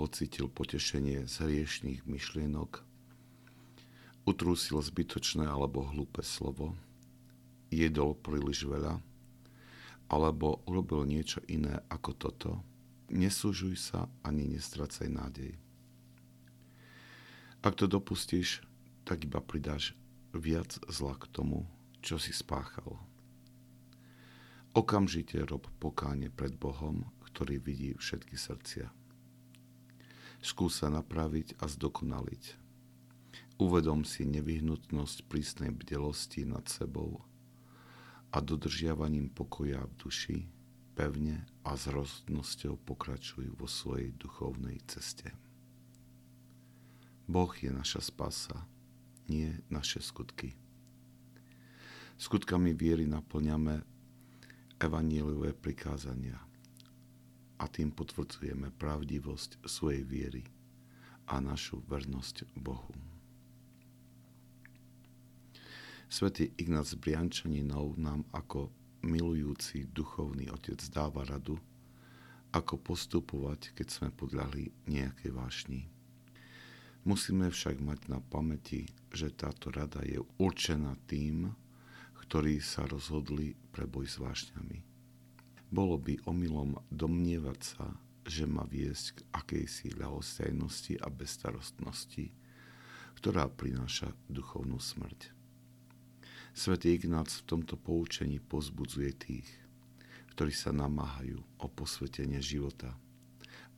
pocítil potešenie z hriešných myšlienok, utrúsil zbytočné alebo hlúpe slovo, jedol príliš veľa, alebo urobil niečo iné ako toto, nesúžuj sa ani nestracaj nádej. Ak to dopustíš, tak iba pridáš viac zla k tomu, čo si spáchal. Okamžite rob pokáne pred Bohom, ktorý vidí všetky srdcia skúsa napraviť a zdokonaliť. Uvedom si nevyhnutnosť prísnej bdelosti nad sebou a dodržiavaním pokoja v duši pevne a s rozhodnosťou pokračuj vo svojej duchovnej ceste. Boh je naša spása, nie naše skutky. Skutkami viery naplňame evaníliové prikázania – a tým potvrdzujeme pravdivosť svojej viery a našu vernosť Bohu. Svetý Ignác Briančaninov nám ako milujúci duchovný otec dáva radu, ako postupovať, keď sme podľahli nejakej vášni. Musíme však mať na pamäti, že táto rada je určená tým, ktorí sa rozhodli pre boj s vášňami bolo by omylom domnievať sa, že má viesť k akejsi ľahostajnosti a bezstarostnosti, ktorá prináša duchovnú smrť. Svetý Ignác v tomto poučení pozbudzuje tých, ktorí sa namáhajú o posvetenie života,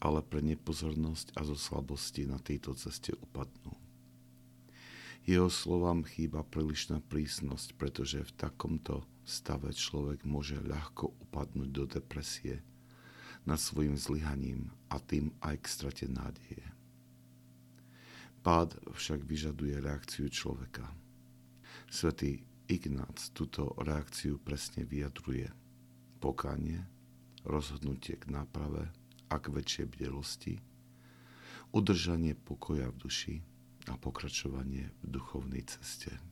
ale pre nepozornosť a zo slabosti na tejto ceste upadnú. Jeho slovám chýba prílišná prísnosť, pretože v takomto stave človek môže ľahko upadnúť do depresie nad svojim zlyhaním a tým aj k strate nádeje. Pád však vyžaduje reakciu človeka. Svetý Ignác túto reakciu presne vyjadruje. Pokánie, rozhodnutie k náprave a k väčšej bdelosti, udržanie pokoja v duši a pokračovanie v duchovnej ceste.